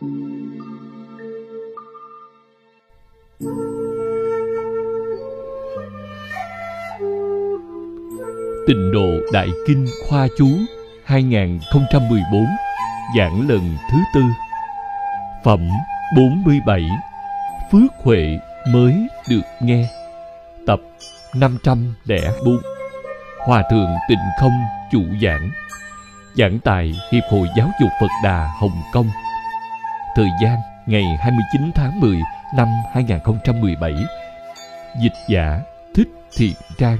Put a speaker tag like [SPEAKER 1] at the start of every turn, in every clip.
[SPEAKER 1] Tịnh độ Đại Kinh Khoa Chú 2014 Giảng lần thứ tư. Phẩm 47 Phước Huệ mới được nghe. Tập 504 Hòa Thượng Tịnh Không chủ giảng. Giảng tại Hiệp hội Giáo dục Phật Đà Hồng Kông. Thời gian, ngày 29 tháng 10 năm 2017 Dịch giả Thích Thiện Trang.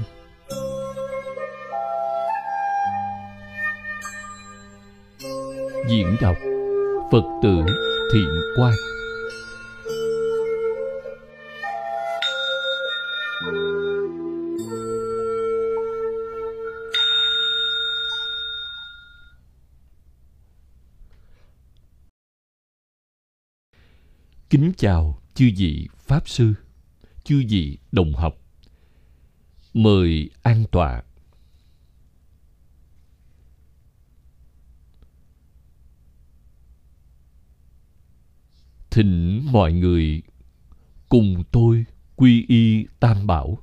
[SPEAKER 1] Diễn đọc Phật tử Thiện Quang. Kính chào chư vị Pháp Sư, chư vị đồng học. Mời an tọa. Thỉnh mọi người cùng tôi quy y tam bảo.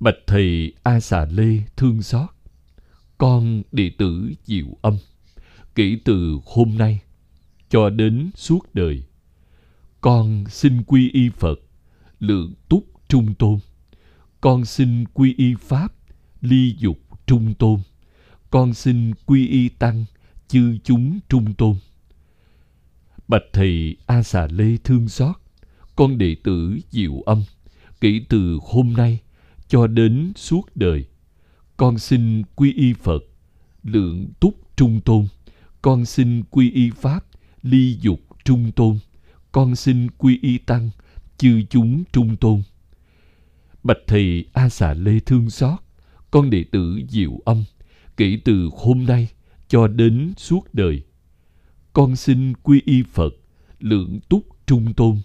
[SPEAKER 1] Bạch thầy A Xà Lê thương xót, con đệ tử Diệu Âm, kể từ hôm nay cho đến suốt đời. Con xin quy y Phật, lượng túc trung tôn. Con xin quy y Pháp, ly dục trung tôn. Con xin quy y Tăng, chư chúng trung tôn. Bạch thầy A Xà Lê thương xót, con đệ tử Diệu Âm, kể từ hôm nay cho đến suốt đời. Con xin quy y Phật, lượng túc trung tôn. Con xin quy y Pháp, ly dục trung tôn, con xin quy y tăng, chư chúng trung tôn. Bạch thầy a xà lê thương xót, con đệ tử diệu âm, kể từ hôm nay cho đến suốt đời. Con xin quy y phật, lượng túc trung tôn.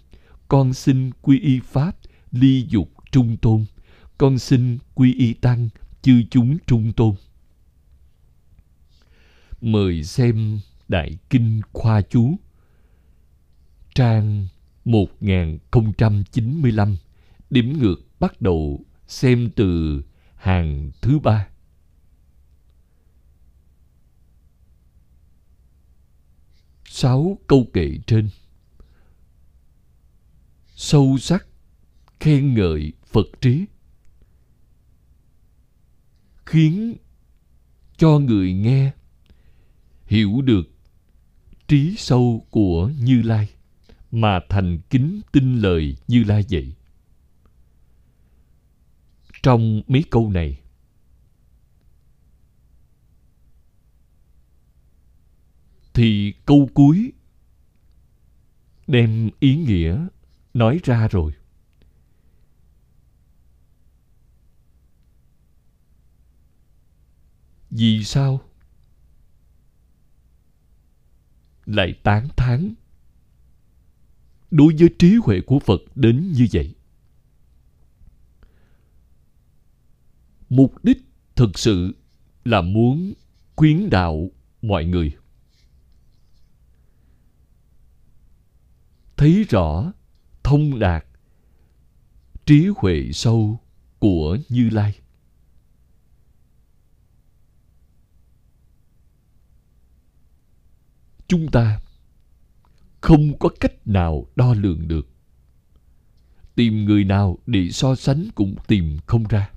[SPEAKER 1] Con xin quy y pháp, ly dục trung tôn. Con xin quy y tăng, chư chúng trung tôn. Mời xem Đại Kinh Khoa Chú, Trang 1095 Điểm ngược bắt đầu xem từ hàng thứ ba. Sáu câu kệ trên. Sâu sắc, khen ngợi Phật trí, Khiến cho người nghe hiểu được trí sâu của Như Lai mà thành kính tin lời Như Lai vậy. Trong mấy câu này, thì câu cuối đem ý nghĩa nói ra rồi. Vì sao? Lại tán thán đối với trí huệ của Phật đến như vậy. Mục đích thực sự là muốn khuyến đạo mọi người. Thấy rõ, thông đạt, trí huệ sâu của Như Lai. Chúng ta không có cách nào đo lường được. Tìm người nào để so sánh cũng tìm không ra.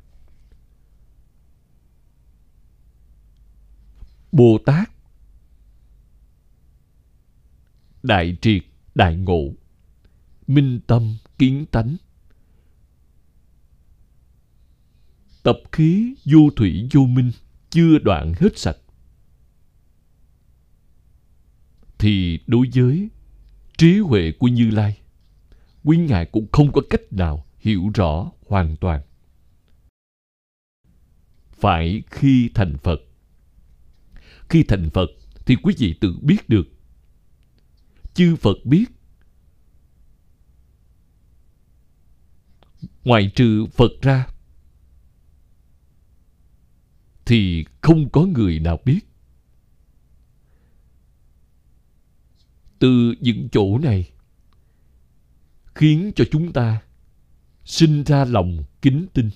[SPEAKER 1] Bồ tát, đại triệt, đại ngộ, minh tâm, kiến tánh, tập khí, vô thủy, vô minh chưa đoạn hết sạch. Thì đối với trí huệ của Như Lai, quý ngài cũng không có cách nào hiểu rõ hoàn toàn. Phải khi thành Phật. Khi thành Phật thì quý vị tự biết được. Chư Phật biết. Ngoài trừ Phật ra thì không có người nào biết từ những chỗ này, khiến cho chúng ta sinh ra lòng kính tinh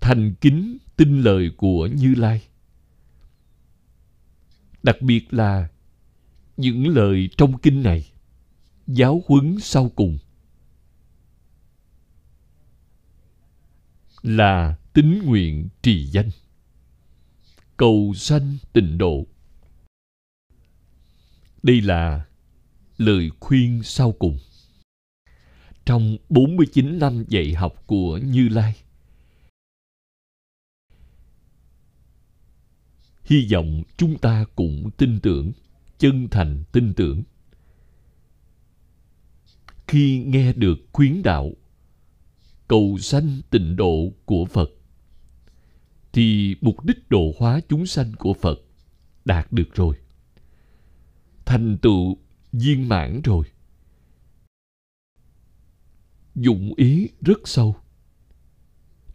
[SPEAKER 1] thành kính tin lời của như lai. Đặc biệt là những lời trong kinh này, giáo huấn sau cùng, là tín nguyện trì danh cầu sanh tịnh độ đây là lời khuyên sau cùng trong 49 năm dạy học của Như Lai. Hy vọng chúng ta cũng tin tưởng, chân thành tin tưởng. Khi nghe được khuyến đạo, cầu sanh tịnh độ của Phật, thì mục đích độ hóa chúng sanh của Phật đạt được rồi. Thành tựu viên mãn rồi. Dụng ý rất sâu.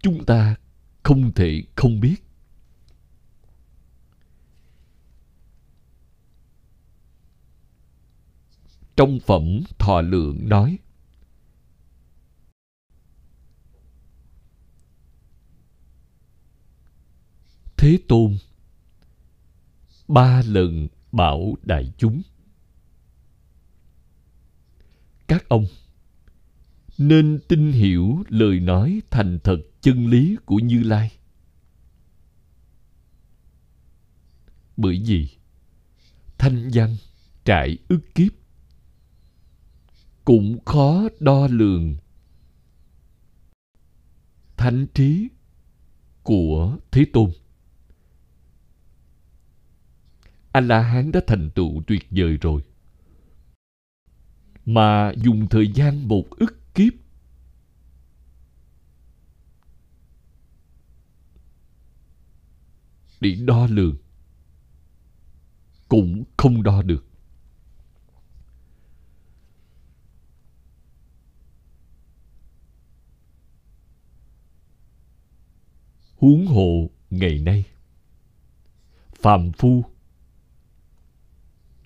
[SPEAKER 1] Chúng ta không thể không biết. Trong phẩm Thọ Lượng nói Thế Tôn, ba lần bảo đại chúng. Các ông, nên tin hiểu lời nói thành thật chân lý của như lai. Bởi vì thanh văn trại ức kiếp, cũng khó đo lường thánh trí của thế tôn a la hán đã thành tựu tuyệt vời rồi. Mà dùng thời gian một ức kiếp, để đo lường, cũng không đo được. Huống hộ ngày nay, phàm phu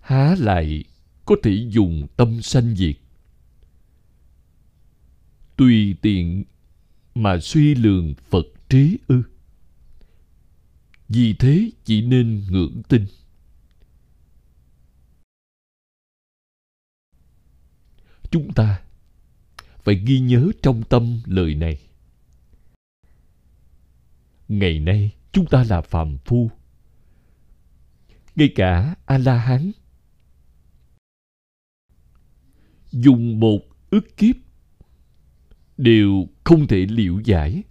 [SPEAKER 1] há lại có thể dùng tâm sanh diệt. Tùy tiện mà suy lường phật trí ư. Vì thế chỉ nên ngưỡng tin. Chúng ta phải ghi nhớ trong tâm lời này. Ngày nay chúng ta là phàm phu. Ngay cả a la hán dùng một ức kiếp đều không thể liễu giải.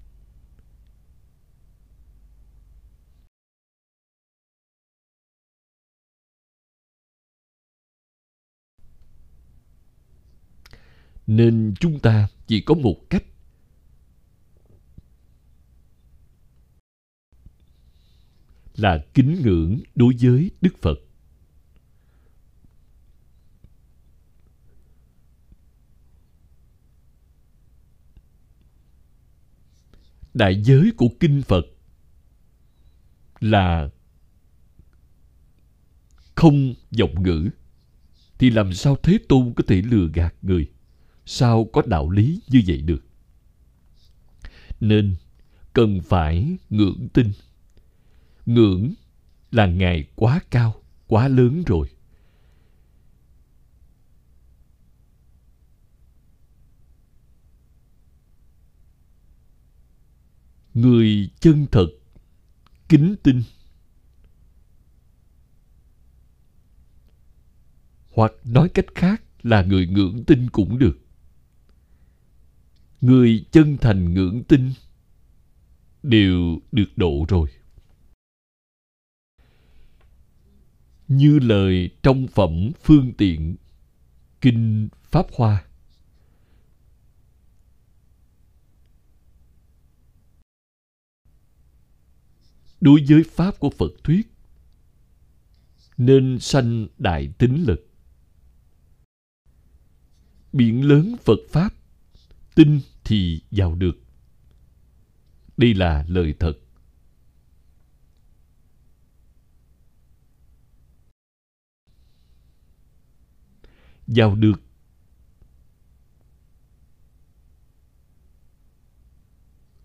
[SPEAKER 1] Nên chúng ta chỉ có một cách. Là kính ngưỡng đối với đức phật. Đại giới của kinh phật là không giọng ngữ, thì làm sao thế tôn có thể lừa gạt người? Sao có đạo lý như vậy được? Nên cần phải ngưỡng tin. Ngưỡng là ngài quá cao, quá lớn rồi. Người chân thật, kính tin. Hoặc nói cách khác là người ngưỡng tin cũng được. Người chân thành ngưỡng tin đều được độ rồi. Như lời trong phẩm phương tiện kinh pháp hoa. đối với pháp của phật thuyết, nên sanh đại tính lực. Biển lớn phật pháp, tin thì vào được. Đây là lời thật. Vào được.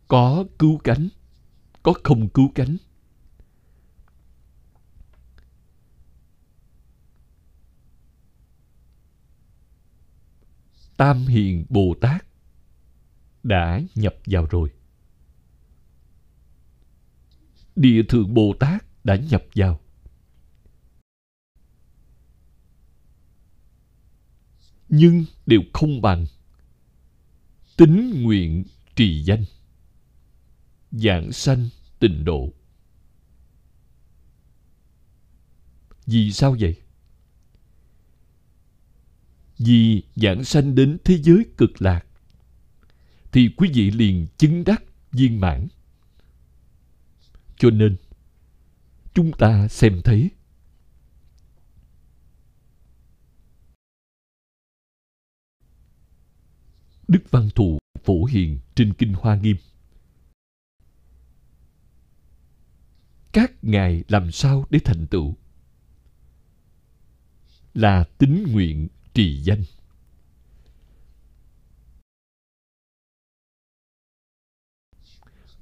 [SPEAKER 1] Có cứu cánh, có không cứu cánh. Tam hiền bồ tát đã nhập vào rồi. Địa thượng bồ tát đã nhập vào. Nhưng đều không bằng tính nguyện trì danh, giảng sanh tịnh độ. Vì sao vậy? Vì giảng sanh đến thế giới cực lạc. Thì quý vị liền chứng đắc viên mãn. Cho nên, chúng ta xem thấy, đức văn thù phổ hiền trên kinh hoa nghiêm. Các ngài làm sao để thành tựu? Là tín nguyện trì danh.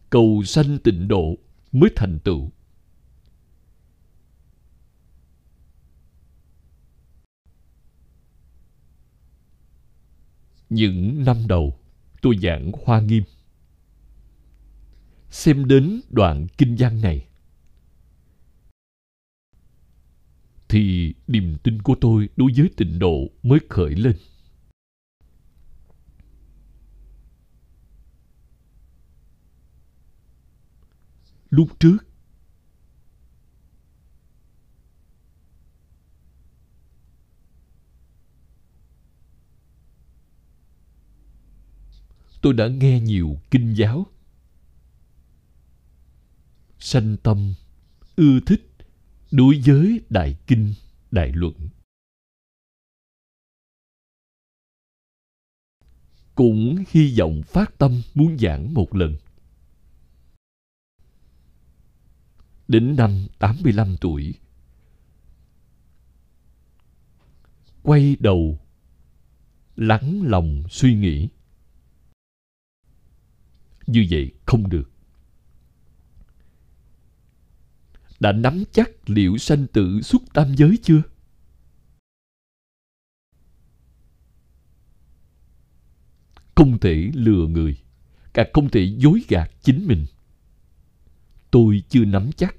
[SPEAKER 1] Cầu sanh tịnh độ mới thành tựu. Những năm đầu, tôi giảng hoa nghiêm. Xem đến đoạn kinh văn này thì niềm tin của tôi đối với tịnh độ mới khởi lên. Lúc trước, tôi đã nghe nhiều kinh giáo, sanh tâm, ưa thích đối với đại kinh, đại luận. Cũng hy vọng phát tâm muốn giảng một lần. Đến năm 85 tuổi, quay đầu, lắng lòng suy nghĩ. Như vậy không được. Đã nắm chắc liệu sanh tử xuất tam giới chưa? Không thể lừa người càng không thể dối gạt chính mình. Tôi chưa nắm chắc.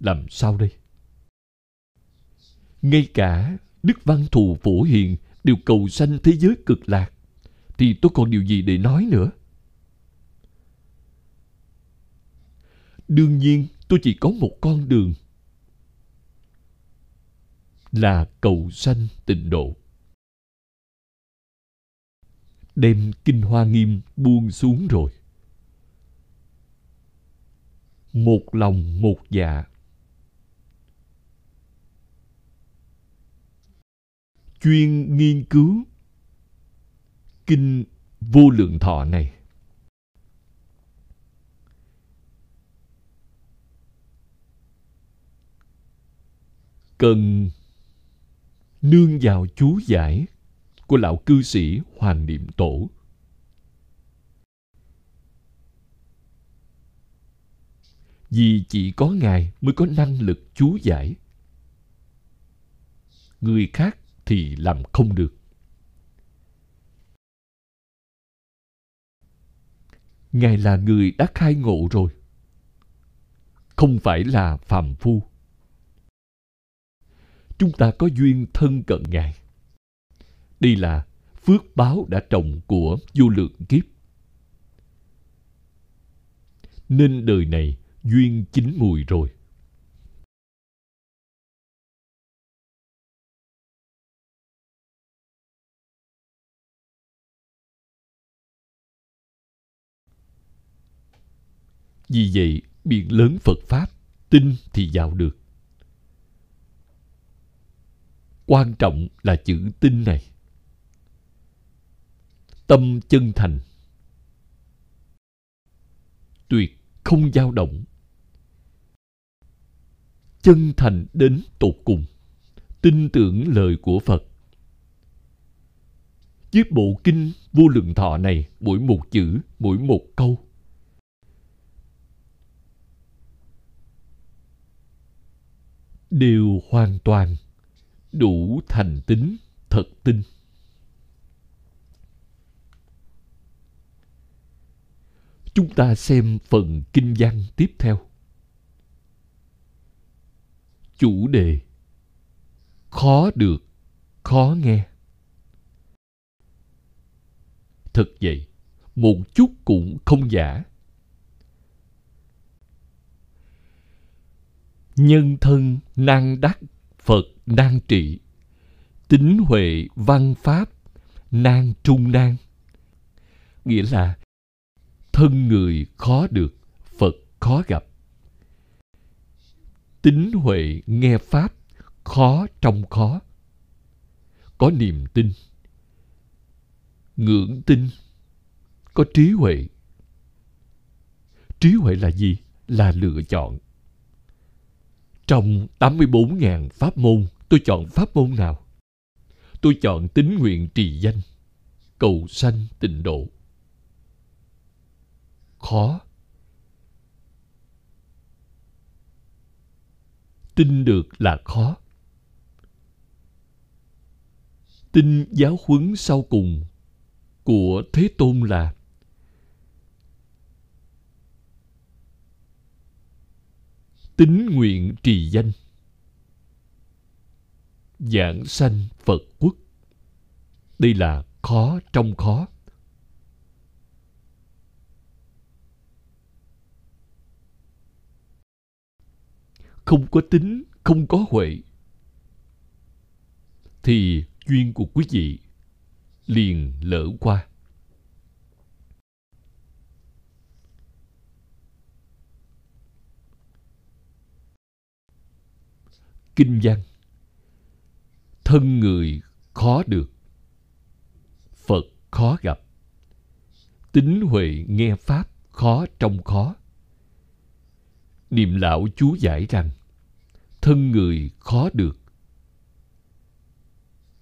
[SPEAKER 1] Làm sao đây? Ngay cả đức văn thù phổ hiền đều cầu sanh thế giới cực lạc, thì tôi còn điều gì để nói nữa? Đương nhiên tôi chỉ có một con đường. Là cầu sanh tịnh độ. Đem kinh hoa nghiêm buông xuống rồi. Một lòng một dạ. Chuyên nghiên cứu kinh vô lượng thọ này. Cần nương vào chú giải của lão cư sĩ Hoàng Niệm Tổ. Vì chỉ có Ngài mới có năng lực chú giải. Người khác thì làm không được. Ngài là người đã khai ngộ rồi. Không phải là phàm phu chúng ta có duyên thân cận Ngài. Đây là phước báo đã trồng của vô lượng kiếp. Nên đời này duyên chín mùi rồi. Vì vậy, biển lớn Phật Pháp, tin thì vào được quan trọng là chữ tin này. Tâm chân thành. Tuyệt không dao động. Chân thành đến tột cùng. Tin tưởng lời của phật. Chiếc bộ kinh vô lượng thọ này, mỗi một chữ, mỗi một câu. Đều hoàn toàn đủ thành tính thật tinh chúng ta xem phần kinh văn tiếp theo. Chủ đề, khó được, khó nghe. Thật vậy, một chút cũng không giả. Nhân thân năng đắc phật nan trị tính huệ văn pháp, nan trung nan nghĩa là, thân người khó được, phật khó gặp. Tính huệ nghe pháp, khó trong khó. Có niềm tin, ngưỡng tin. Có trí huệ. Trí huệ là gì? Là lựa chọn. Trong 84.000 pháp môn tôi chọn pháp môn nào? Tôi chọn tín nguyện trì danh, cầu sanh tịnh độ. Khó. Tin được là khó. Tin giáo huấn sau cùng của thế tôn là tính nguyện trì danh giảng sanh phật quốc. Đây là khó, trong khó. Không có tính, không có huệ. Thì duyên của quý vị liền lỡ qua. Kinh văn thân người khó được. Phật khó gặp. Tính huệ nghe pháp khó trong khó. Niệm lão chú giải rằng, thân người khó được.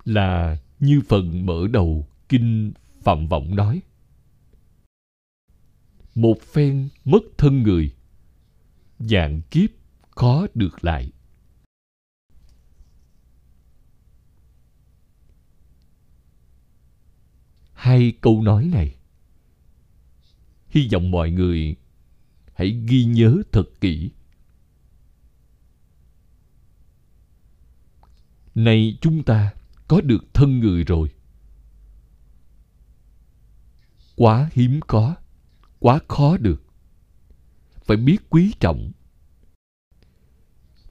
[SPEAKER 1] Là như phần mở đầu kinh phạm vọng nói. Một phen mất thân người dạng kiếp khó được lại. Hai câu nói này. Hy vọng mọi người hãy ghi nhớ thật kỹ. Nay chúng ta, có được thân người rồi. Quá hiếm có, quá khó được. Phải biết quý trọng.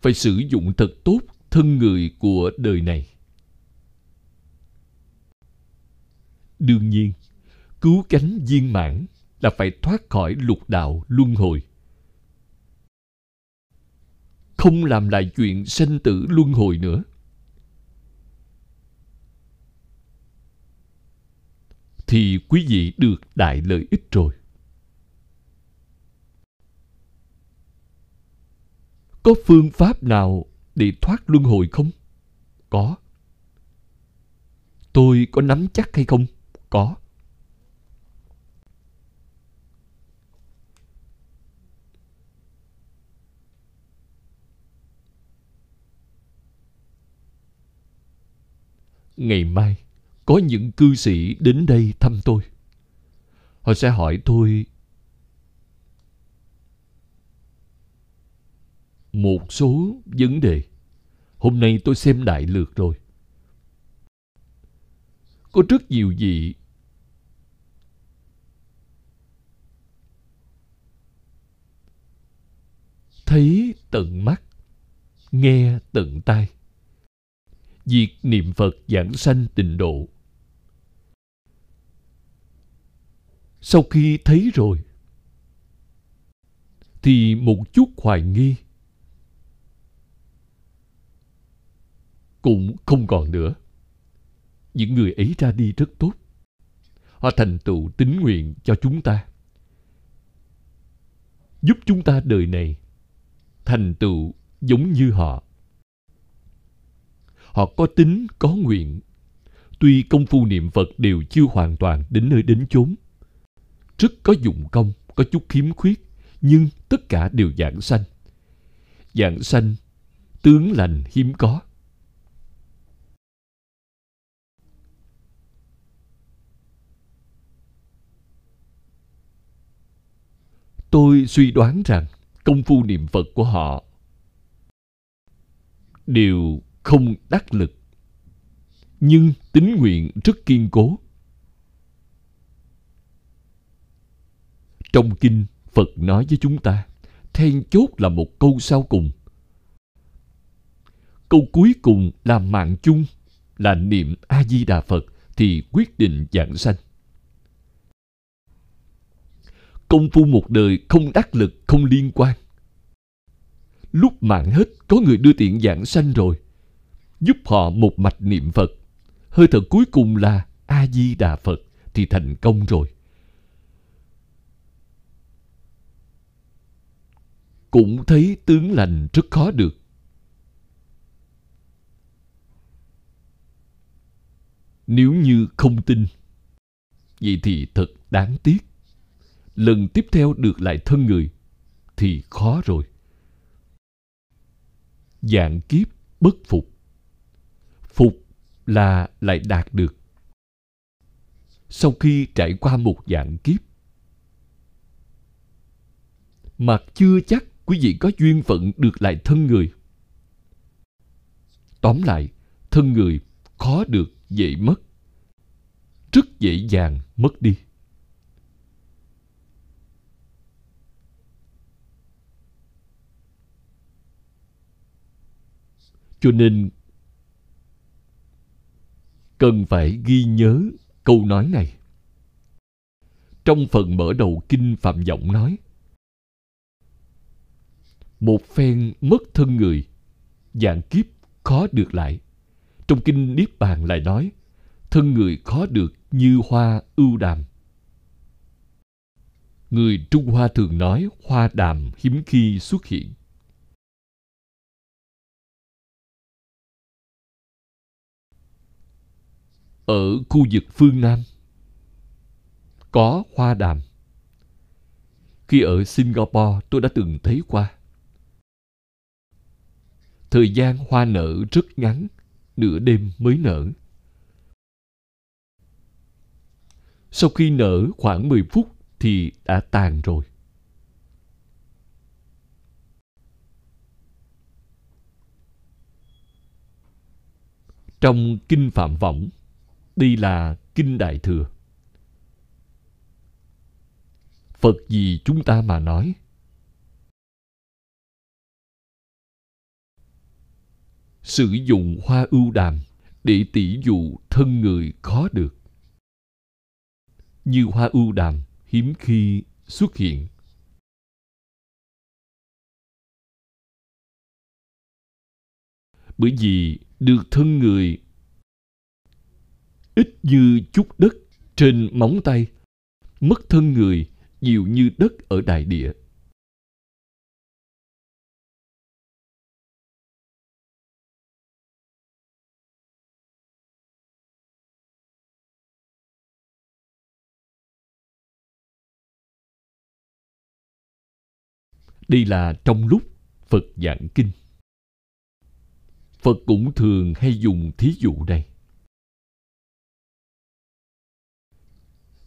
[SPEAKER 1] Phải sử dụng thật tốt thân người của đời này. Đương nhiên, cứu cánh viên mãn là phải thoát khỏi lục đạo luân hồi. Không làm lại chuyện sanh tử luân hồi nữa. Thì quý vị được đại lợi ích rồi. Có phương pháp nào để thoát luân hồi không? Có. Tôi có nắm chắc hay không? Có. Ngày mai, có những cư sĩ đến đây thăm tôi. Họ sẽ hỏi tôi một số vấn đề. Hôm nay tôi xem đại lược rồi. Có rất nhiều vị thấy tận mắt, nghe tận tai. Việc niệm phật giảng sanh tịnh độ. Sau khi thấy rồi, thì một chút hoài nghi cũng không còn nữa. Những người ấy ra đi rất tốt. Họ thành tựu tín nguyện cho chúng ta, giúp chúng ta đời này thành tựu giống như họ họ có tính có nguyện Tuy công phu niệm Phật đều chưa hoàn toàn đến nơi đến chốn. Rất có dụng công, có chút khiếm khuyết, nhưng tất cả đều giảng sanh. Giảng sanh, tướng lành hiếm có. Tôi suy đoán rằng công phu niệm Phật của họ đều không đắc lực nhưng tính nguyện rất kiên cố. Trong kinh, Phật nói với chúng ta, then chốt là một câu sau cùng. Câu cuối cùng là mạng chung, là niệm A-di-đà Phật thì quyết định giảng sanh. Công phu một đời không đắc lực, không liên quan. Lúc mạng hết, có người đưa tiện giảng sanh rồi, giúp họ một mạch niệm Phật. Hơi thở cuối cùng là a di đà phật thì thành công rồi. Cũng thấy tướng lành rất khó được. Nếu như không tin vậy thì thật đáng tiếc lần tiếp theo được lại thân người, thì khó rồi. Dạng kiếp bất phục. Phục là lại đạt được. Sau khi trải qua một dạng kiếp, mà chưa chắc quý vị có duyên phận được lại thân người. Tóm lại, thân người khó được dễ mất, rất dễ dàng mất đi. Cho nên cần phải ghi nhớ câu nói này. Trong phần mở đầu kinh Phạm Giọng nói Một phen mất thân người, dạng kiếp khó được lại. Trong kinh Niết Bàn lại nói thân người khó được như hoa ưu đàm. Người Trung Hoa thường nói hoa đàm hiếm khi xuất hiện. Ở khu vực phương Nam có hoa đàm. Khi ở Singapore tôi đã từng thấy qua. Thời gian hoa nở rất ngắn, nửa đêm mới nở. Sau khi nở khoảng 10 phút thì đã tàn rồi. Trong Kinh Phạm Võng đây là Kinh Đại Thừa. Phật gì chúng ta mà nói? Sử dụng hoa ưu đàm để tỷ dụ thân người khó được. Như hoa ưu đàm hiếm khi xuất hiện. Bởi vì được thân người ít như chút đất trên móng tay, mất thân người nhiều như đất ở đại địa. Đây là trong lúc Phật giảng kinh. Phật cũng thường hay dùng thí dụ này.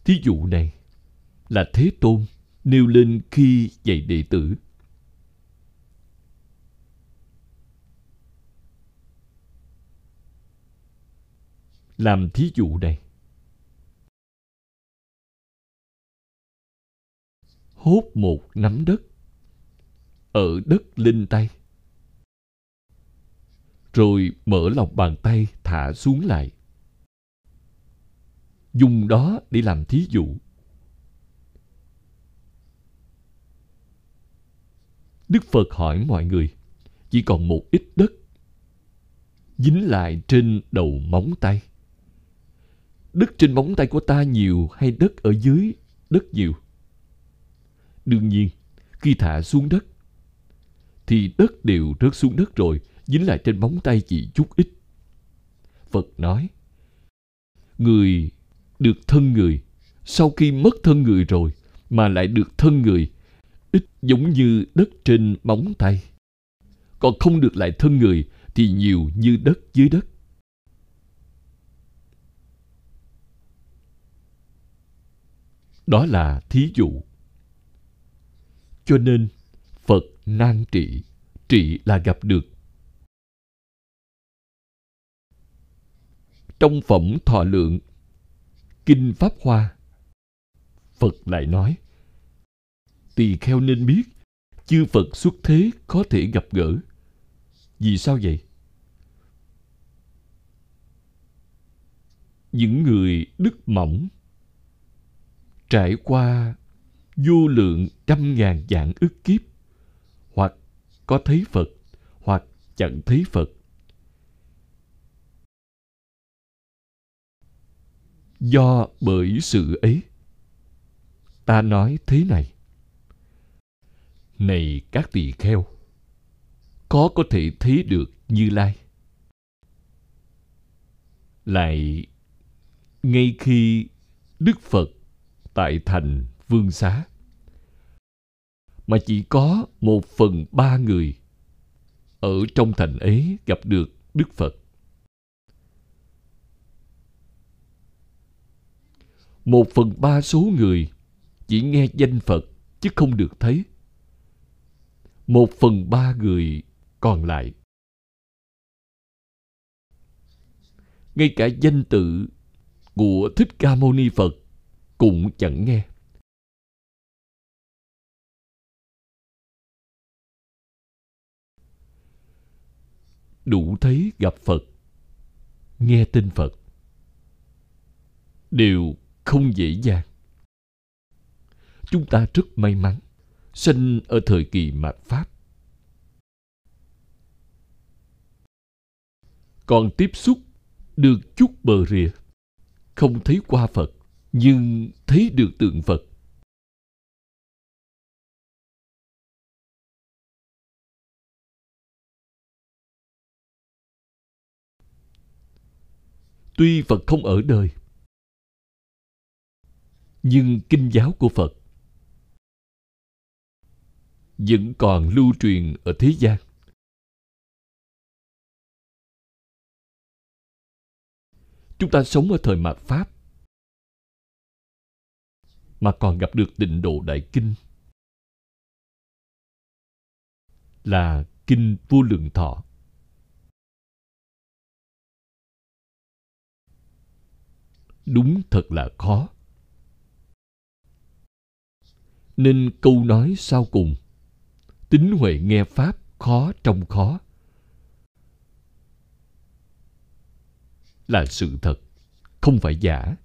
[SPEAKER 1] Thí dụ này, là Thế Tôn nêu lên khi dạy đệ tử. Làm thí dụ này. Hốt một nắm đất, ở đất linh tay rồi mở lòng bàn tay thả xuống lại dùng đó để làm thí dụ. Đức phật hỏi mọi người, chỉ còn một ít đất, dính lại trên đầu móng tay. Đất trên móng tay của ta nhiều hay đất ở dưới đất nhiều? Đương nhiên, khi thả xuống đất, thì đất đều rớt xuống đất rồi, dính lại trên móng tay chỉ chút ít. Phật nói, người được thân người. Sau khi mất thân người rồi mà lại được thân người, ít giống như đất trên móng tay. Còn không được lại thân người thì nhiều như đất dưới đất. Đó là thí dụ. Cho nên phật nan trị trị là gặp được. Trong phẩm thọ lượng kinh pháp hoa. Phật lại nói, tỳ kheo nên biết, chư phật xuất thế có thể gặp gỡ. Vì sao vậy? Những người đức mỏng trải qua vô lượng trăm ngàn dạng ức kiếp, hoặc có thấy phật, hoặc chẳng thấy phật do bởi sự ấy. Ta nói thế này. Này các tỳ kheo, có có thể thấy được như lai. Lại, ngay khi đức phật tại thành vương xá, mà chỉ có một phần ba người ở trong thành ấy gặp được đức phật. Một phần ba số người chỉ nghe danh phật chứ không được thấy. Một phần ba người còn lại. Ngay cả danh tự của thích ca mâu ni phật cũng chẳng nghe. Đủ thấy gặp phật, nghe tin phật. Đều không dễ dàng. Chúng ta rất may mắn sinh ở thời kỳ mạt pháp. Còn tiếp xúc được chút bờ rìa, không thấy qua phật, nhưng thấy được tượng phật. Tuy phật không ở đời nhưng kinh giáo của phật vẫn còn lưu truyền ở thế gian. Chúng ta sống ở thời mạt pháp mà còn gặp được tịnh độ đại kinh, là kinh vô lượng thọ. Đúng thật là khó nên câu nói sau cùng tính huệ nghe pháp khó trong khó. Là sự thật, không phải giả.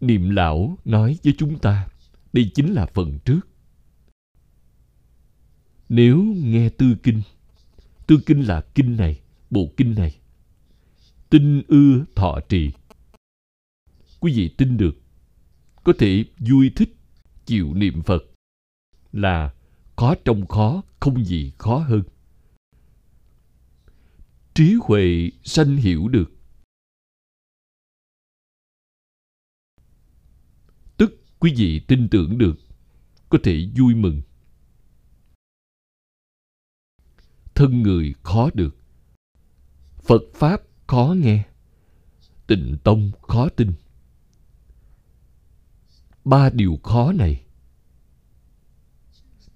[SPEAKER 1] Niệm lão nói với chúng ta, đây chính là phần trước. Nếu nghe tư kinh tư kinh là kinh này, bộ kinh này. Tin ưa thọ trì quý vị tin được, có thể vui thích chịu niệm phật là khó trong khó, không gì khó hơn. Trí huệ sanh hiểu được. Tức quý vị tin tưởng được, có thể vui mừng. Thân người khó được. Phật pháp khó nghe, tịnh tông khó tin ba điều khó này.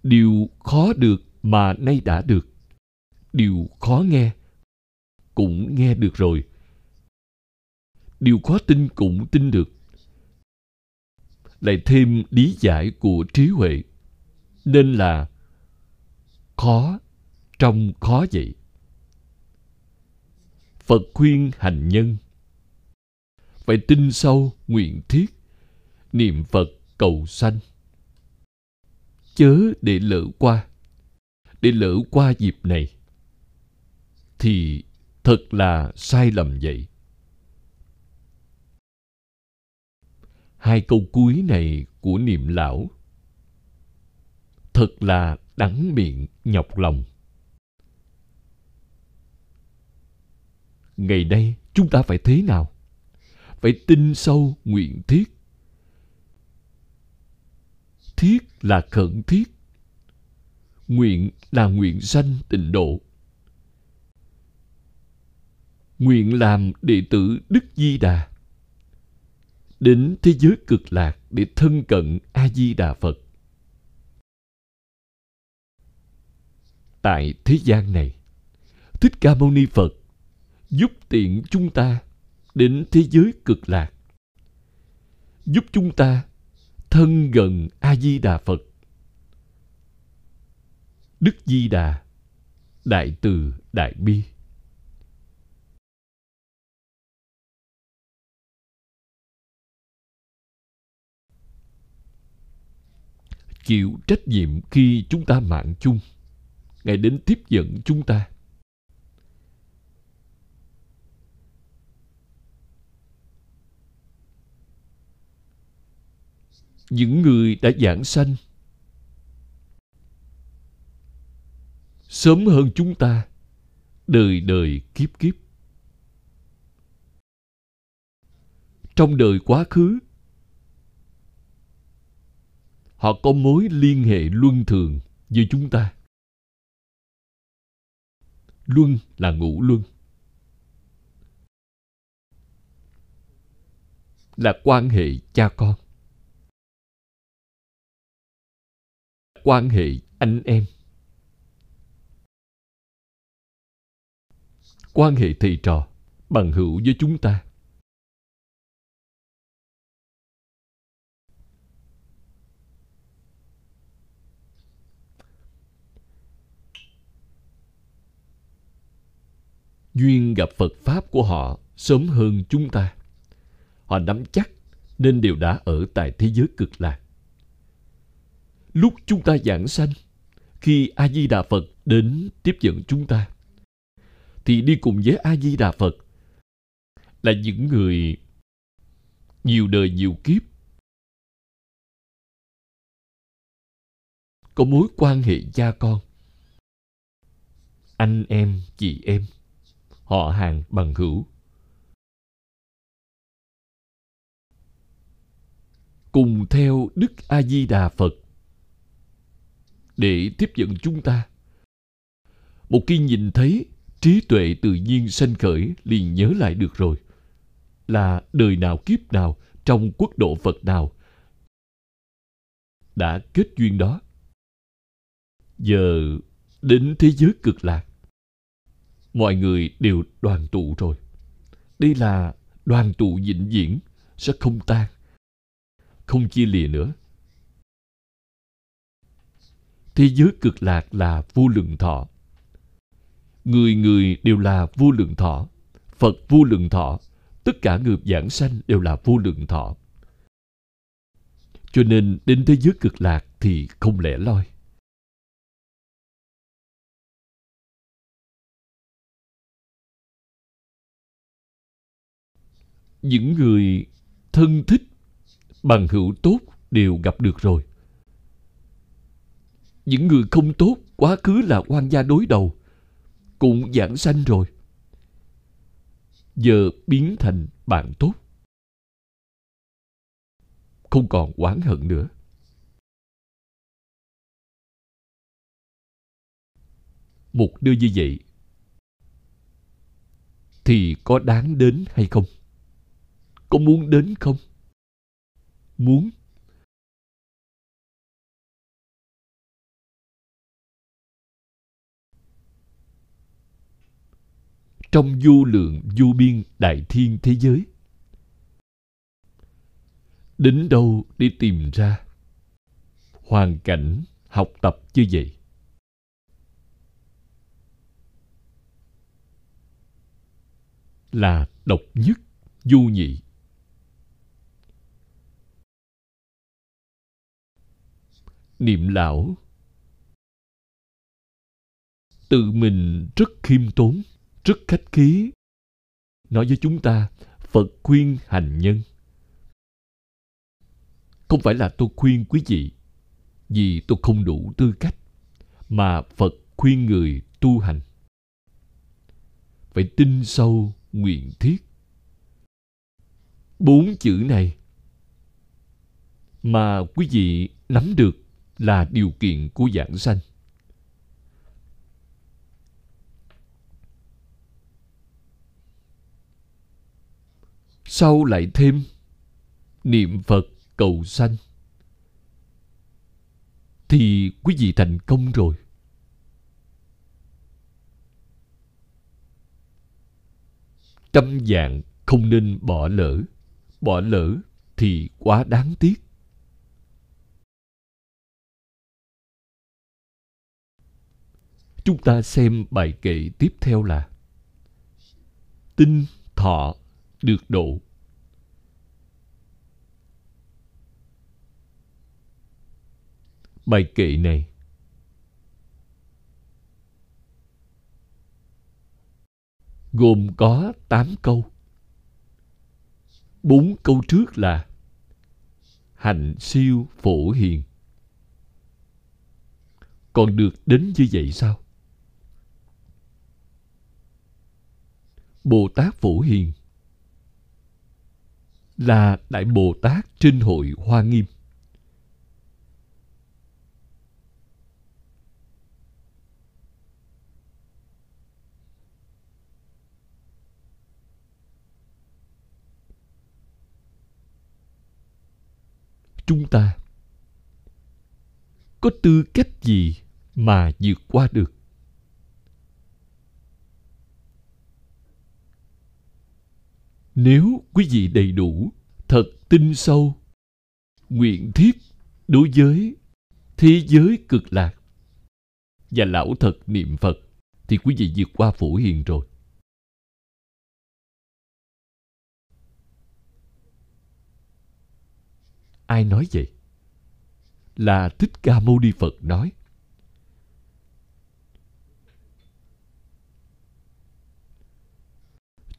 [SPEAKER 1] Điều khó được mà nay đã được. Điều khó nghe, cũng nghe được rồi. Điều khó tin cũng tin được. Lại thêm lý giải của trí huệ, nên là khó trong khó vậy. Phật khuyên hành nhân, phải tin sâu nguyện thiết niệm phật cầu sanh. Chớ để lỡ qua. Để lỡ qua dịp này, thì thật là sai lầm vậy. Hai câu cuối này của niệm lão thật là đắng miệng nhọc lòng. Ngày nay chúng ta phải thế nào? Phải tin sâu nguyện thiết thiết là khẩn thiết. Nguyện là nguyện sanh tịnh độ. Nguyện làm đệ tử đức di đà. Đến thế giới cực lạc để thân cận a di đà phật. Tại thế gian này, thích ca mâu ni phật giúp tiện chúng ta đến thế giới cực lạc, giúp chúng ta thân gần a di đà phật. Đức di đà đại từ, đại bi. Chịu trách nhiệm khi chúng ta mạng chung. Ngài đến tiếp dẫn chúng ta. Những người đã giảng sanh. Sớm hơn chúng ta, đời đời kiếp kiếp. Trong đời quá khứ, họ có mối liên hệ luân thường với chúng ta. Luân là ngũ luân. Là quan hệ cha con. Quan hệ anh em. Quan hệ thầy trò bằng hữu với chúng ta. Duyên gặp phật pháp của họ sớm hơn chúng ta. Họ nắm chắc nên đều đã ở tại thế giới cực lạc lúc chúng ta giảng sanh, khi a di đà phật đến tiếp dẫn chúng ta, thì đi cùng với a di đà phật là những người nhiều đời nhiều kiếp. Có mối quan hệ cha con. Anh em, chị em, họ hàng bằng hữu. Cùng theo đức a di đà phật để tiếp dẫn chúng ta. Một khi nhìn thấy, trí tuệ tự nhiên sanh khởi liền nhớ lại được rồi. Là đời nào kiếp nào, trong quốc độ phật nào, đã kết duyên đó. Giờ đến thế giới cực lạc, mọi người đều đoàn tụ rồi. Đây là đoàn tụ vĩnh viễn, sẽ không tan, không chia lìa nữa thế giới cực lạc là vô lượng thọ. Người người đều là vô lượng thọ. Phật vô lượng thọ. Tất cả người giảng sanh đều là vô lượng thọ. Cho nên đến thế giới cực lạc thì không lẻ loi. Những người thân thích bằng hữu tốt đều gặp được rồi những người không tốt, quá khứ là quan gia đối đầu, cũng giảng sanh rồi. Giờ biến thành bạn tốt. Không còn oán hận nữa. Một đưa như vậy, thì có đáng đến hay không? Có muốn đến không? Muốn trong vô lượng, vô biên đại thiên thế giới. Đến đâu để tìm ra? Hoàn cảnh học tập như vậy. Là độc nhất du nhị. Niệm lão. Tự mình rất khiêm tốn rất khách khí nói với chúng ta, phật khuyên hành nhân. Không phải là tôi khuyên quý vị, vì tôi không đủ tư cách, mà phật khuyên người tu hành. Phải tin sâu nguyện thiết. Bốn chữ này mà quý vị nắm được là điều kiện của giảng sanh. Sau lại thêm niệm phật cầu sanh? Thì quý vị thành công rồi. Trăm dạng không nên bỏ lỡ. Bỏ lỡ thì quá đáng tiếc. Chúng ta xem bài kệ tiếp theo là tinh thọ được độ bài kệ này gồm có 8 câu. Bốn câu trước là Hạnh siêu phổ hiền. Còn được đến như vậy sao? Bồ Tát Phổ Hiền là Đại Bồ Tát trên hội Hoa Nghiêm. chúng ta có tư cách gì mà vượt qua được nếu quý vị đầy đủ thật tinh sâu, nguyện thiết đối với thế giới cực lạc và lão thật niệm phật, thì quý vị vượt qua phổ hiền rồi Ai nói vậy? Là Thích Ca Mâu Ni Phật nói.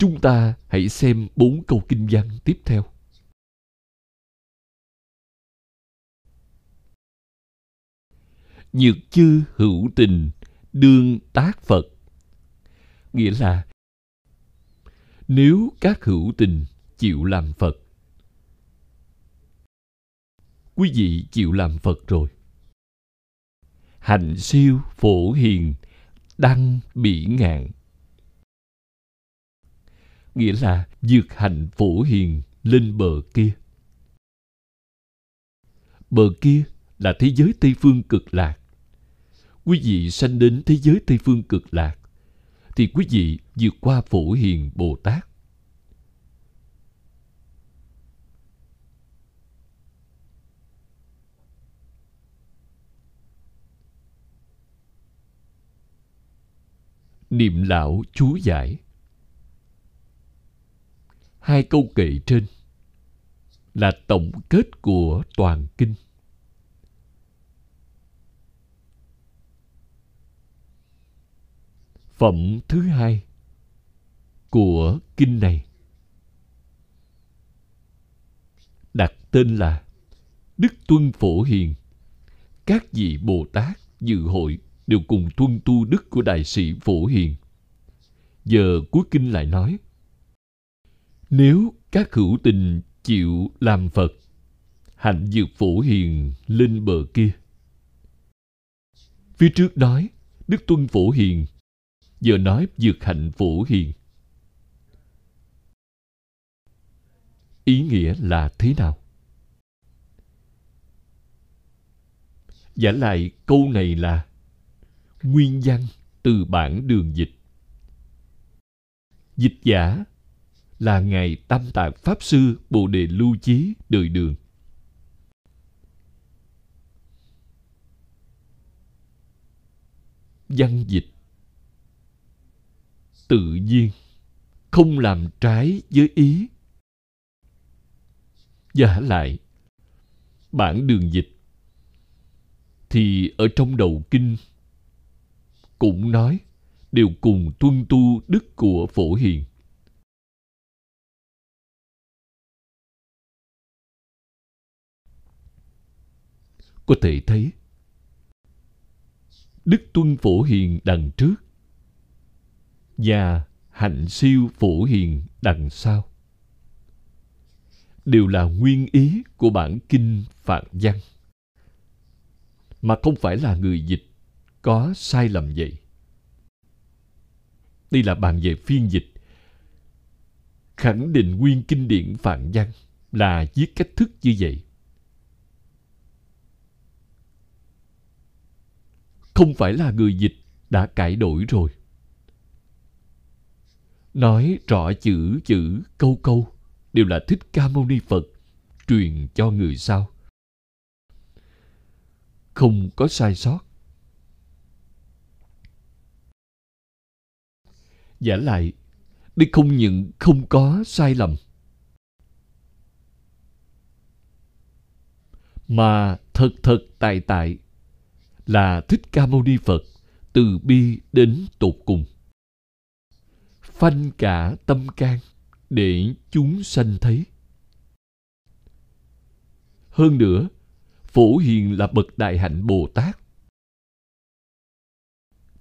[SPEAKER 1] Chúng ta hãy xem bốn câu kinh văn tiếp theo. Nhược chư hữu tình đương tác Phật. Nghĩa là nếu các hữu tình chịu làm Phật quý vị chịu làm Phật rồi. Hành siêu phổ hiền, đăng bỉ ngạn. Nghĩa là dược hành phổ hiền lên bờ kia. Bờ kia là thế giới Tây Phương cực lạc. Quý vị sanh đến thế giới Tây Phương cực lạc, thì quý vị vượt qua phổ hiền Bồ Tát niệm lão chú giải hai câu kệ trên là tổng kết của toàn kinh phẩm thứ hai của kinh này đặt tên là đức tuân phổ hiền các vị bồ tát dự hội đều cùng tuân tu đức của đại sĩ Phổ Hiền. Giờ cuối kinh lại nói, nếu các hữu tình chịu làm Phật, hạnh dược Phổ Hiền lên bờ kia. Phía trước nói, Đức Tuân Phổ Hiền, giờ nói dược hạnh Phổ Hiền. Ý nghĩa là thế nào? Giả lại câu này là Nguyên văn từ bản đường dịch Dịch giả là ngày Tam Tạng Pháp Sư Bồ Đề Lưu Chí đời đường. Văn dịch. Tự nhiên, Không làm trái với ý. Giả lại, Bản đường dịch. Thì ở trong đầu kinh, cũng nói, đều cùng tuân tu đức của phổ hiền. Có thể thấy đức tuân phổ hiền đằng trước và hạnh siêu phổ hiền đằng sau đều là nguyên ý của bản kinh Phạn Văn. Mà không phải là người dịch có sai lầm vậy. Đây là bàn về phiên dịch. Khẳng định nguyên kinh điển Phạn Văn là viết cách thức như vậy. Không phải là người dịch đã cải đổi rồi. Nói rõ chữ chữ câu câu đều là Thích Ca Mâu Ni Phật truyền cho người sau. Không có sai sót. Giả lại, đây không những không có sai lầm, mà thật thật tại tại là Thích Ca Mâu Ni Phật từ bi đến tột cùng. Phanh cả tâm can để chúng sanh thấy. Hơn nữa, Phổ Hiền là bậc đại hạnh Bồ Tát.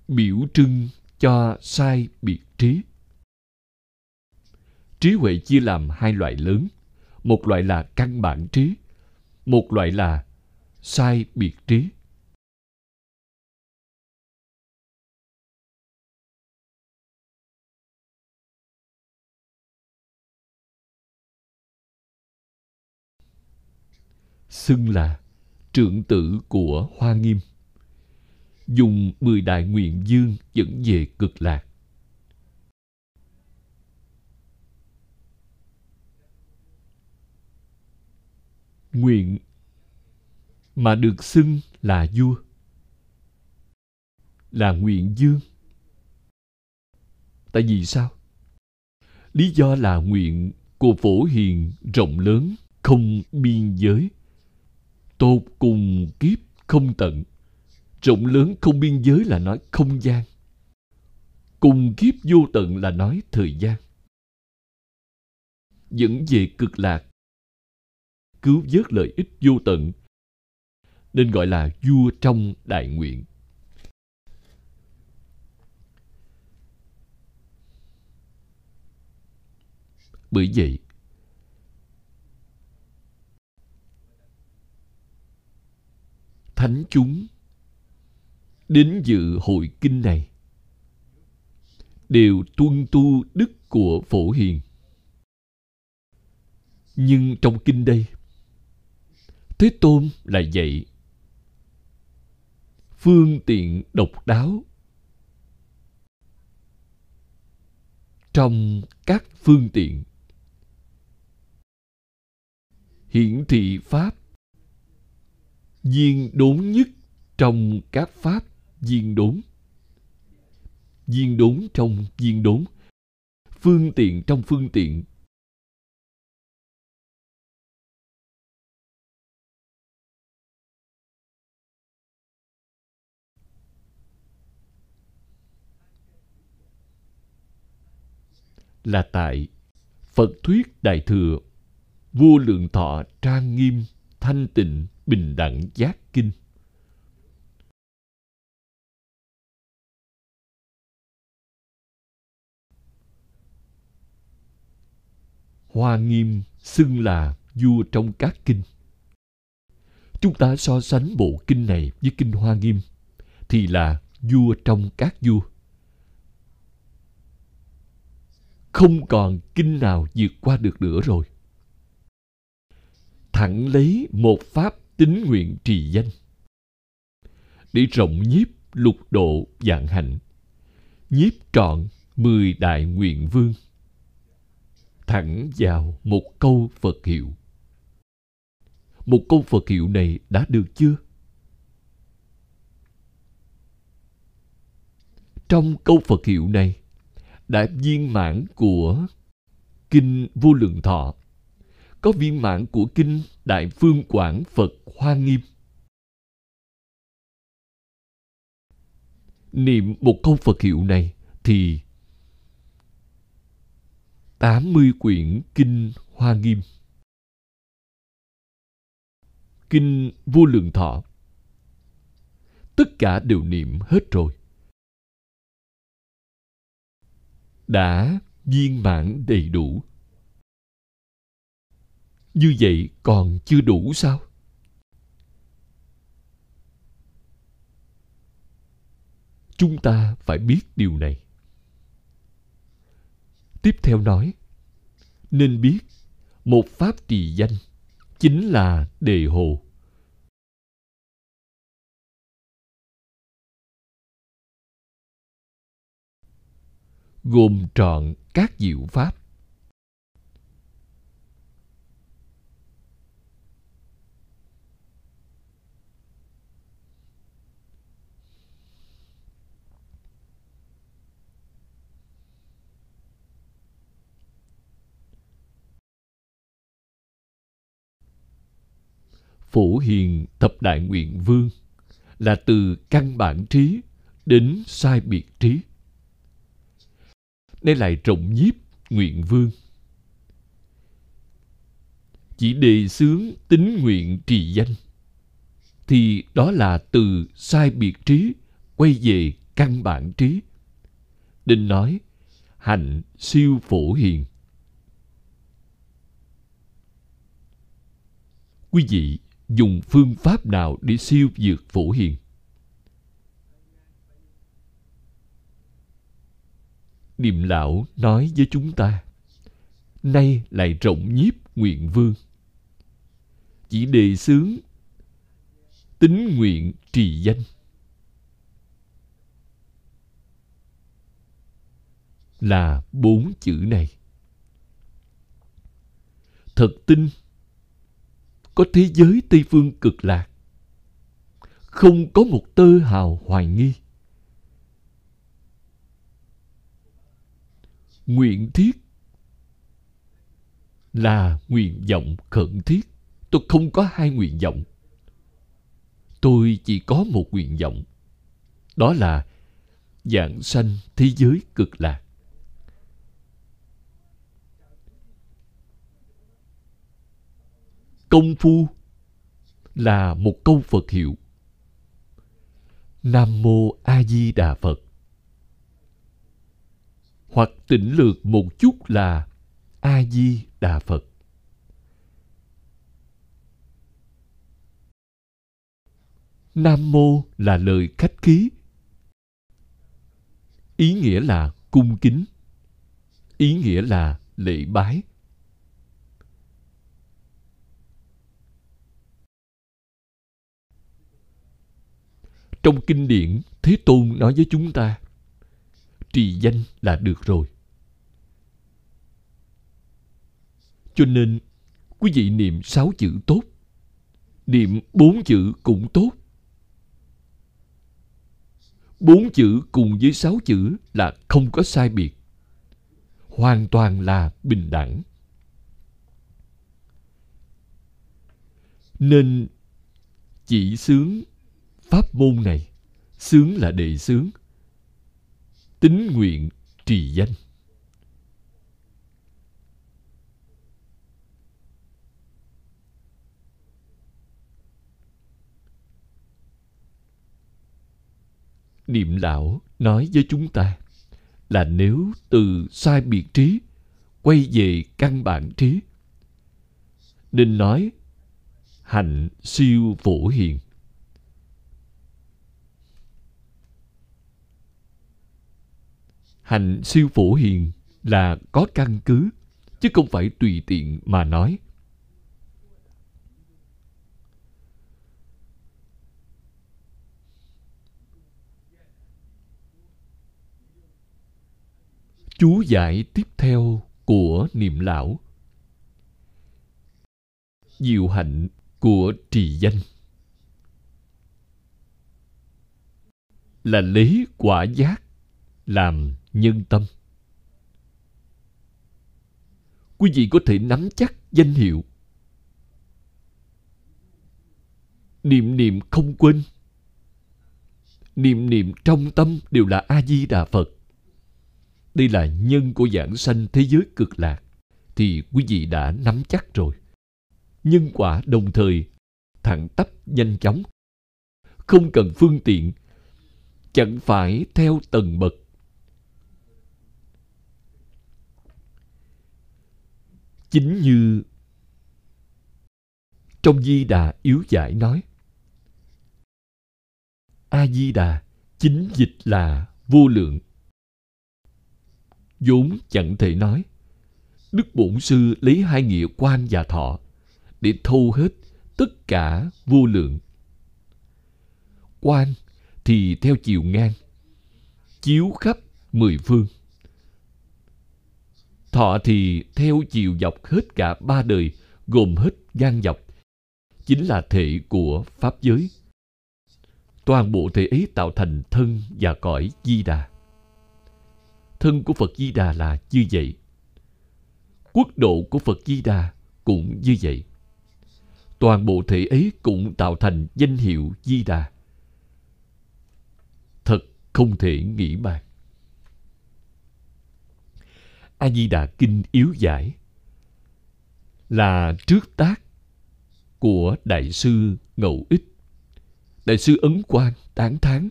[SPEAKER 1] Biểu trưng cho sai biệt trí. Trí huệ chia làm hai loại lớn. Một loại là căn bản trí, một loại là sai biệt trí. Xưng là trưởng tử của Hoa Nghiêm. Dùng mười đại nguyện dương dẫn về cực lạc. Nguyện mà được xưng là vua là nguyện dương. Tại vì sao? Lý do là nguyện của phổ hiền rộng lớn, không biên giới tột cùng kiếp không tận. Rộng lớn không biên giới là nói không gian. Cùng kiếp vô tận là nói thời gian. Dẫn về cực lạc. Cứu vớt lợi ích vô tận. Nên gọi là vua trong đại nguyện. Bởi vậy thánh chúng. Đến dự hội kinh này, đều tuân tu đức của phổ hiền. Nhưng trong kinh đây, thế tôn là dạy, phương tiện độc đáo. Trong các phương tiện, hiển thị pháp viên đốn nhất trong các pháp, viên đốn. Viên đốn trong viên đốn. Phương tiện trong phương tiện. Là tại Phật thuyết Đại Thừa Vua Lượng Thọ trang nghiêm thanh tịnh, bình đẳng giác kinh Hoa Nghiêm xưng là vua trong các kinh. Chúng ta so sánh bộ kinh này với kinh Hoa Nghiêm, thì là vua trong các vua. Không còn kinh nào vượt qua được nữa rồi. Thẳng lấy một pháp tín nguyện trì danh. Để rộng nhiếp lục độ dạng hạnh, nhiếp trọn mười đại nguyện vương. Thẳng vào một câu phật hiệu. Một câu phật hiệu này đã được chưa? Trong câu phật hiệu này đã viên mãn của kinh vô lượng thọ có viên mãn của kinh Đại Phương Quảng Phật Hoa Nghiêm. Niệm một câu Phật hiệu này thì 80 quyển Kinh Hoa Nghiêm Kinh Vô Lượng Thọ Tất cả đều niệm hết rồi. đã viên mãn đầy đủ như vậy còn chưa đủ sao? Chúng ta phải biết điều này. Tiếp theo nói, nên biết một pháp trì danh chính là đề hồ. Gồm trọn các diệu pháp. Phổ hiền thập đại nguyện vương là từ căn bản trí đến sai biệt trí. Nay lại trọng nhiếp nguyện vương. Chỉ đề xướng tính nguyện trì danh thì đó là từ sai biệt trí quay về căn bản trí. Đinh nói, hạnh siêu phổ hiền. Quý vị dùng phương pháp nào để siêu vượt phổ hiền? Điềm lão nói với chúng ta, nay lại rộng nhiếp nguyện vương. Chỉ đề xướng tính nguyện trì danh. Là bốn chữ này. Thật tin có thế giới tây phương cực lạc. Không có một tơ hào hoài nghi. Nguyện thiết là nguyện vọng khẩn thiết. Tôi không có hai nguyện vọng. Tôi chỉ có một nguyện vọng. Đó là dạng sanh thế giới cực lạc. Công phu là một câu phật hiệu. Nam mô a di đà phật. Hoặc tỉnh lược một chút là a di đà phật. Nam mô là lời khách khí. Ý nghĩa là cung kính. Ý nghĩa là lễ bái. Trong kinh điển, thế tôn nói với chúng ta, trì danh là được rồi. Cho nên, quý vị niệm sáu chữ tốt, niệm bốn chữ cũng tốt. Bốn chữ cùng với sáu chữ là không có sai biệt, hoàn toàn là bình đẳng. Nên, chỉ sướng pháp môn này, sướng là đề sướng. Tính nguyện trì danh. Niệm lão nói với chúng ta là nếu từ sai biệt trí, quay về căn bản trí, nên nói, hạnh siêu phổ hiền. Hành siêu phổ hiền là có căn cứ, chứ không phải tùy tiện mà nói. Chú giải tiếp theo của niệm lão. Diệu hạnh của trì danh. Là lấy quả giác làm nhân tâm. Quý vị có thể nắm chắc danh hiệu. Niệm niệm không quên. Niệm niệm trong tâm đều là a di đà phật. Đây là nhân của giảng sanh thế giới cực lạc, thì quý vị đã nắm chắc rồi. Nhân quả đồng thời, thẳng tắp nhanh chóng. Không cần phương tiện, chẳng phải theo tầng bậc. Chính như. Trong di đà yếu giải nói, a di đà, chính dịch là vô lượng. Vốn chẳng thể nói, đức bổn sư lấy hai nghĩa quan và thọ để thâu hết tất cả vô lượng. Quan thì theo chiều ngang, chiếu khắp mười phương thọ thì theo chiều dọc hết cả ba đời, gồm hết gan dọc, chính là thể của pháp giới. Toàn bộ thể ấy tạo thành thân và cõi di đà. Thân của phật di đà là như vậy. Quốc độ của phật di đà cũng như vậy. Toàn bộ thể ấy cũng tạo thành danh hiệu di đà. Thật không thể nghĩ bàn a di đà kinh yếu giải là trước tác của đại sư ngẫu ích. Đại sư ấn quang tán thán,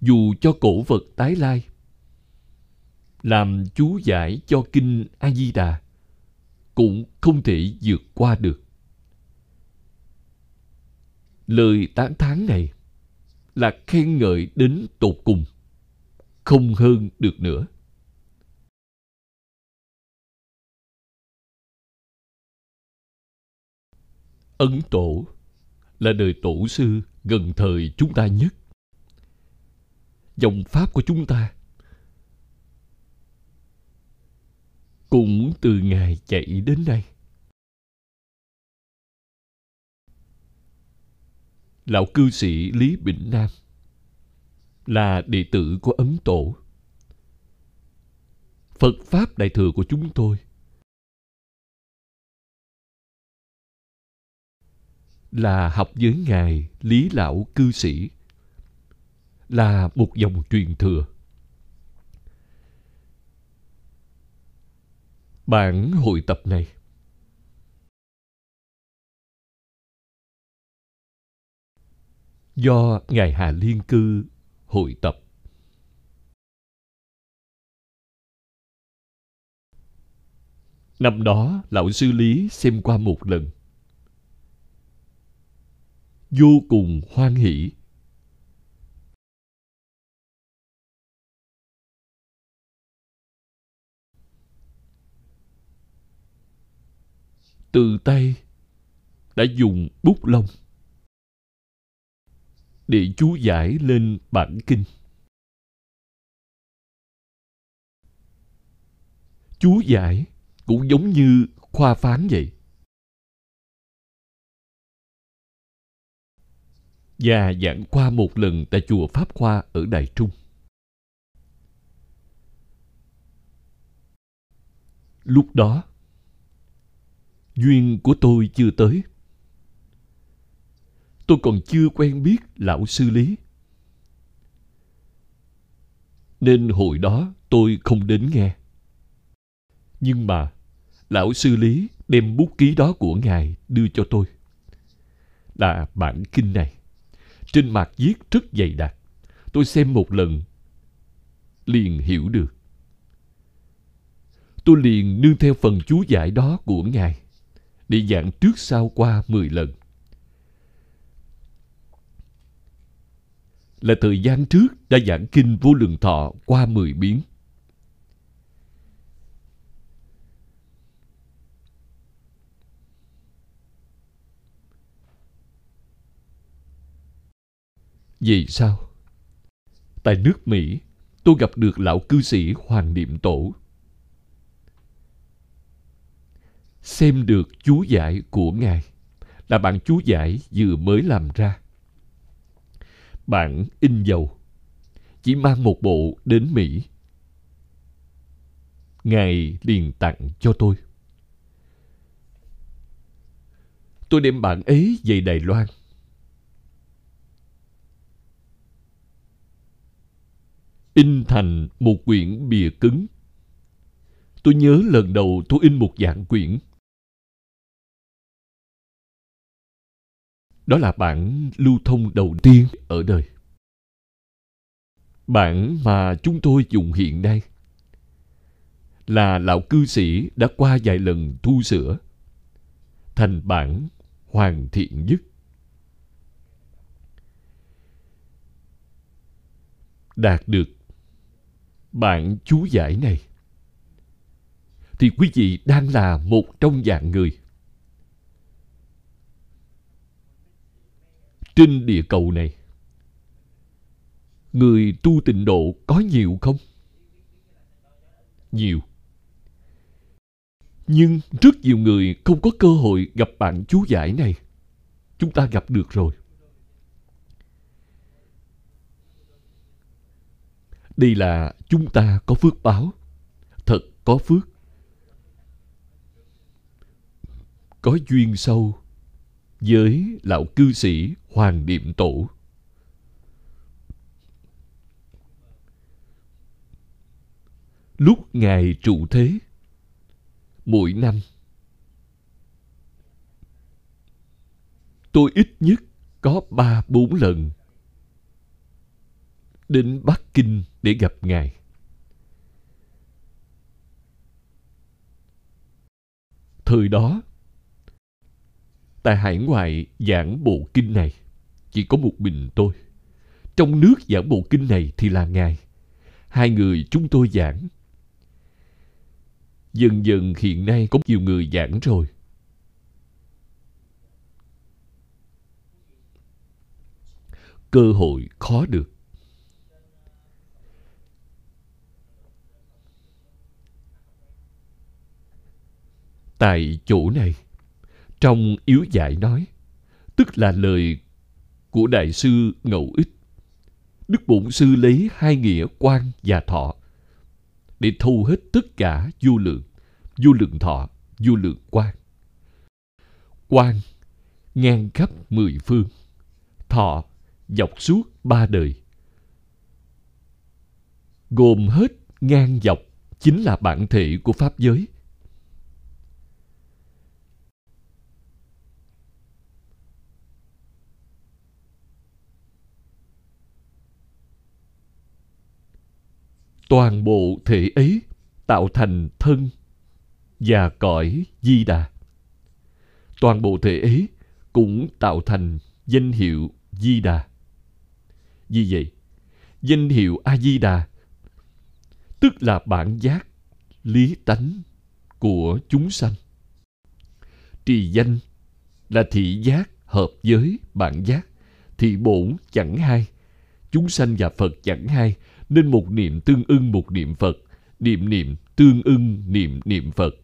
[SPEAKER 1] dù cho cổ vật tái lai, làm chú giải cho kinh a di đà cũng không thể vượt qua được. Lời tán thán này là khen ngợi đến tột cùng, không hơn được nữa. Ấn tổ là đời tổ sư gần thời chúng ta nhất. Dòng pháp của chúng ta cũng từ ngài chạy đến đây lão cư sĩ lý bỉnh nam là đệ tử của ấn tổ. Phật pháp đại thừa của chúng tôi là học với ngài lý lão cư sĩ, là một dòng truyền thừa. Bản hội tập này. Do ngài hà liên cư hội tập. Năm đó, lão sư lý xem qua một lần vô cùng hoan hỷ. Từ tay đã dùng bút lông để chú giải lên bản kinh. Chú giải cũng giống như khoa phán vậy. Và giảng qua một lần tại chùa Pháp Khoa ở Đài Trung. Lúc đó, duyên của tôi chưa tới. Tôi còn chưa quen biết lão sư lý. Nên hồi đó tôi không đến nghe. Nhưng mà, lão sư lý đem bút ký đó của ngài đưa cho tôi. Là bản kinh này. Trên mặt viết rất dày đặc. Tôi xem một lần, liền hiểu được. Tôi liền nương theo phần chú giải đó của Ngài, để giảng trước sau qua 10 lần. Là thời gian trước đã giảng kinh vô lượng thọ qua 10 biến. Vì sao? Tại nước Mỹ, tôi gặp được lão cư sĩ Hoàng Niệm Tổ. Xem được chú giải của Ngài là bản chú giải vừa mới làm ra. Bản in dầu, chỉ mang một bộ đến Mỹ. Ngài liền tặng cho tôi. Tôi đem bản ấy về Đài Loan in thành một quyển bìa cứng. Tôi nhớ lần đầu tôi in một dạng quyển. Đó là bản lưu thông đầu tiên ở đời. Bản mà chúng tôi dùng hiện nay là lão cư sĩ đã qua vài lần thu sửa, thành bản hoàn thiện nhất đạt được bạn chú giải này. Thì quý vị đang là một trong dạng người. Trên địa cầu này, người tu tịnh độ có nhiều không? Nhiều. Nhưng rất nhiều người không có cơ hội gặp bạn chú giải này. Chúng ta gặp được rồi. Đây là chúng ta có phước báo. Thật có phước. Có duyên sâu với lão cư sĩ hoàng niệm tổ. Lúc ngài trụ thế, mỗi năm, tôi ít nhất có ba bốn lần đến Bắc Kinh để gặp Ngài. Thời đó, tại hải ngoại giảng bộ kinh này, chỉ có một mình tôi. Trong nước giảng bộ kinh này thì là Ngài. Hai người chúng tôi giảng. Dần dần hiện nay có nhiều người giảng rồi. Cơ hội khó được. Tại chỗ này. Trong yếu giải nói, tức là lời của đại sư ngẫu ích, đức bổn sư lấy hai nghĩa quan và thọ để thu hết tất cả vô lượng vô lượng thọ vô lượng quan. Quan ngang khắp mười phương, thọ dọc suốt ba đời. Gồm hết ngang dọc chính là bản thể của pháp giới. Toàn bộ thể ấy tạo thành thân và cõi di đà. Toàn bộ thể ấy cũng tạo thành danh hiệu di đà. Vì vậy, danh hiệu a di đà tức là bản giác, lý tánh của chúng sanh. Trì danh là thị giác hợp với bản giác, thị bổn chẳng hai, chúng sanh và phật chẳng hai nên một niệm tương ưng một niệm Phật, niệm niệm tương ưng niệm niệm Phật.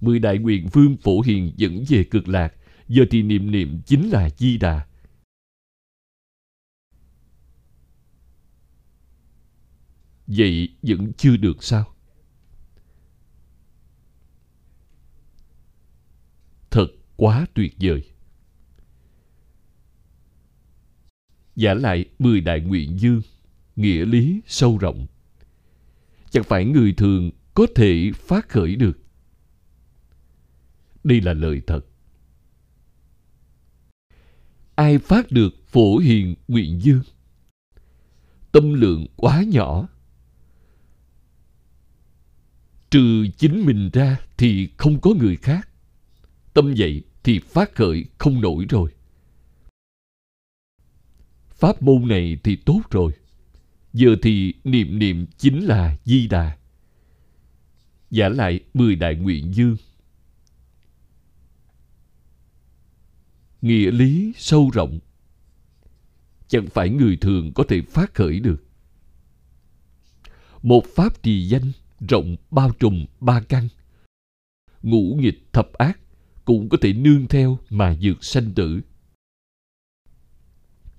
[SPEAKER 1] Mười đại nguyện phương phổ hiền dẫn về cực lạc, giờ thì niệm niệm chính là Di Đà. Vậy vẫn chưa được sao? Thật quá tuyệt vời. Giả lại mười đại nguyện dương nghĩa lý sâu rộng. Chẳng phải người thường có thể phát khởi được. Đây là lời thật. Ai phát được phổ hiền nguyện dương? Tâm lượng quá nhỏ. Trừ chính mình ra thì không có người khác. Tâm vậy thì phát khởi không nổi rồi. Pháp môn này thì tốt rồi. Giờ thì niệm niệm chính là Di Đà. Giả lại mười đại nguyện dương. Nghĩa lý sâu rộng. Chẳng phải người thường có thể phát khởi được. Một pháp trì danh rộng bao trùm ba căn. Ngũ nghịch thập ác cũng có thể nương theo mà dược sanh tử.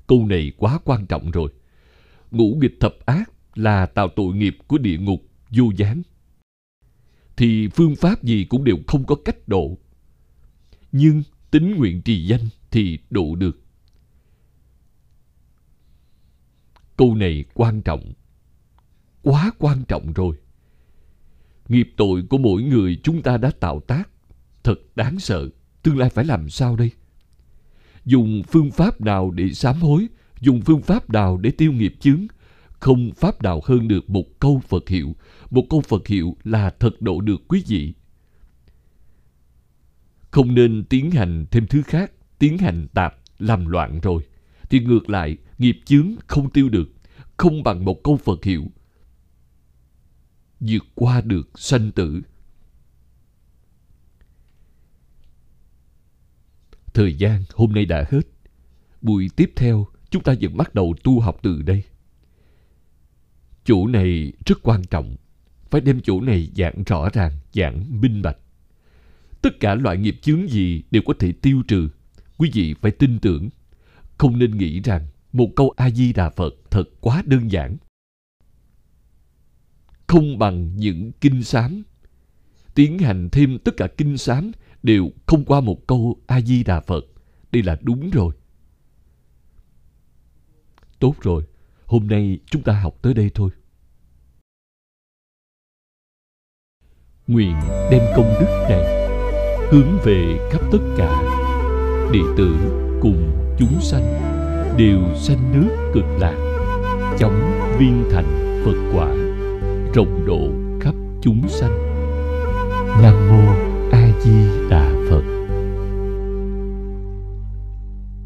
[SPEAKER 1] Câu này quá quan trọng rồi ngũ nghịch thập ác là tạo tội nghiệp của địa ngục, vô gián. Thì phương pháp gì cũng đều không có cách độ. Nhưng tính nguyện trì danh thì độ được. Câu này quan trọng, quá quan trọng rồi. Nghiệp tội của mỗi người chúng ta đã tạo tác, thật đáng sợ, tương lai phải làm sao đây? Dùng phương pháp nào để sám hối dùng phương pháp nào để tiêu nghiệp chướng không pháp đạo hơn được một câu Phật hiệu. Một câu Phật hiệu là thật độ được quý vị. Không nên tiến hành thêm thứ khác, tiến hành tạp, làm loạn rồi. Thì ngược lại, nghiệp chướng không tiêu được, không bằng một câu Phật hiệu. vượt qua được sanh tử. Thời gian hôm nay đã hết. Buổi tiếp theo, chúng ta vẫn bắt đầu tu học từ đây. chủ này rất quan trọng. Phải đem chủ này giảng rõ ràng, giảng minh bạch. Tất cả loại nghiệp chướng gì đều có thể tiêu trừ. Quý vị phải tin tưởng. Không nên nghĩ rằng một câu A-di-đà Phật thật quá đơn giản. Không bằng những kinh sám. Tiến hành thêm tất cả kinh sám đều không qua một câu A-di-đà Phật. Đây là đúng rồi. Tốt rồi, hôm nay chúng ta học tới đây thôi. Nguyện đem công đức này hướng về khắp tất cả đệ tử cùng chúng sanh đều sanh nước cực lạc chóng viên thành phật quả rộng độ khắp chúng sanh nam mô a di đà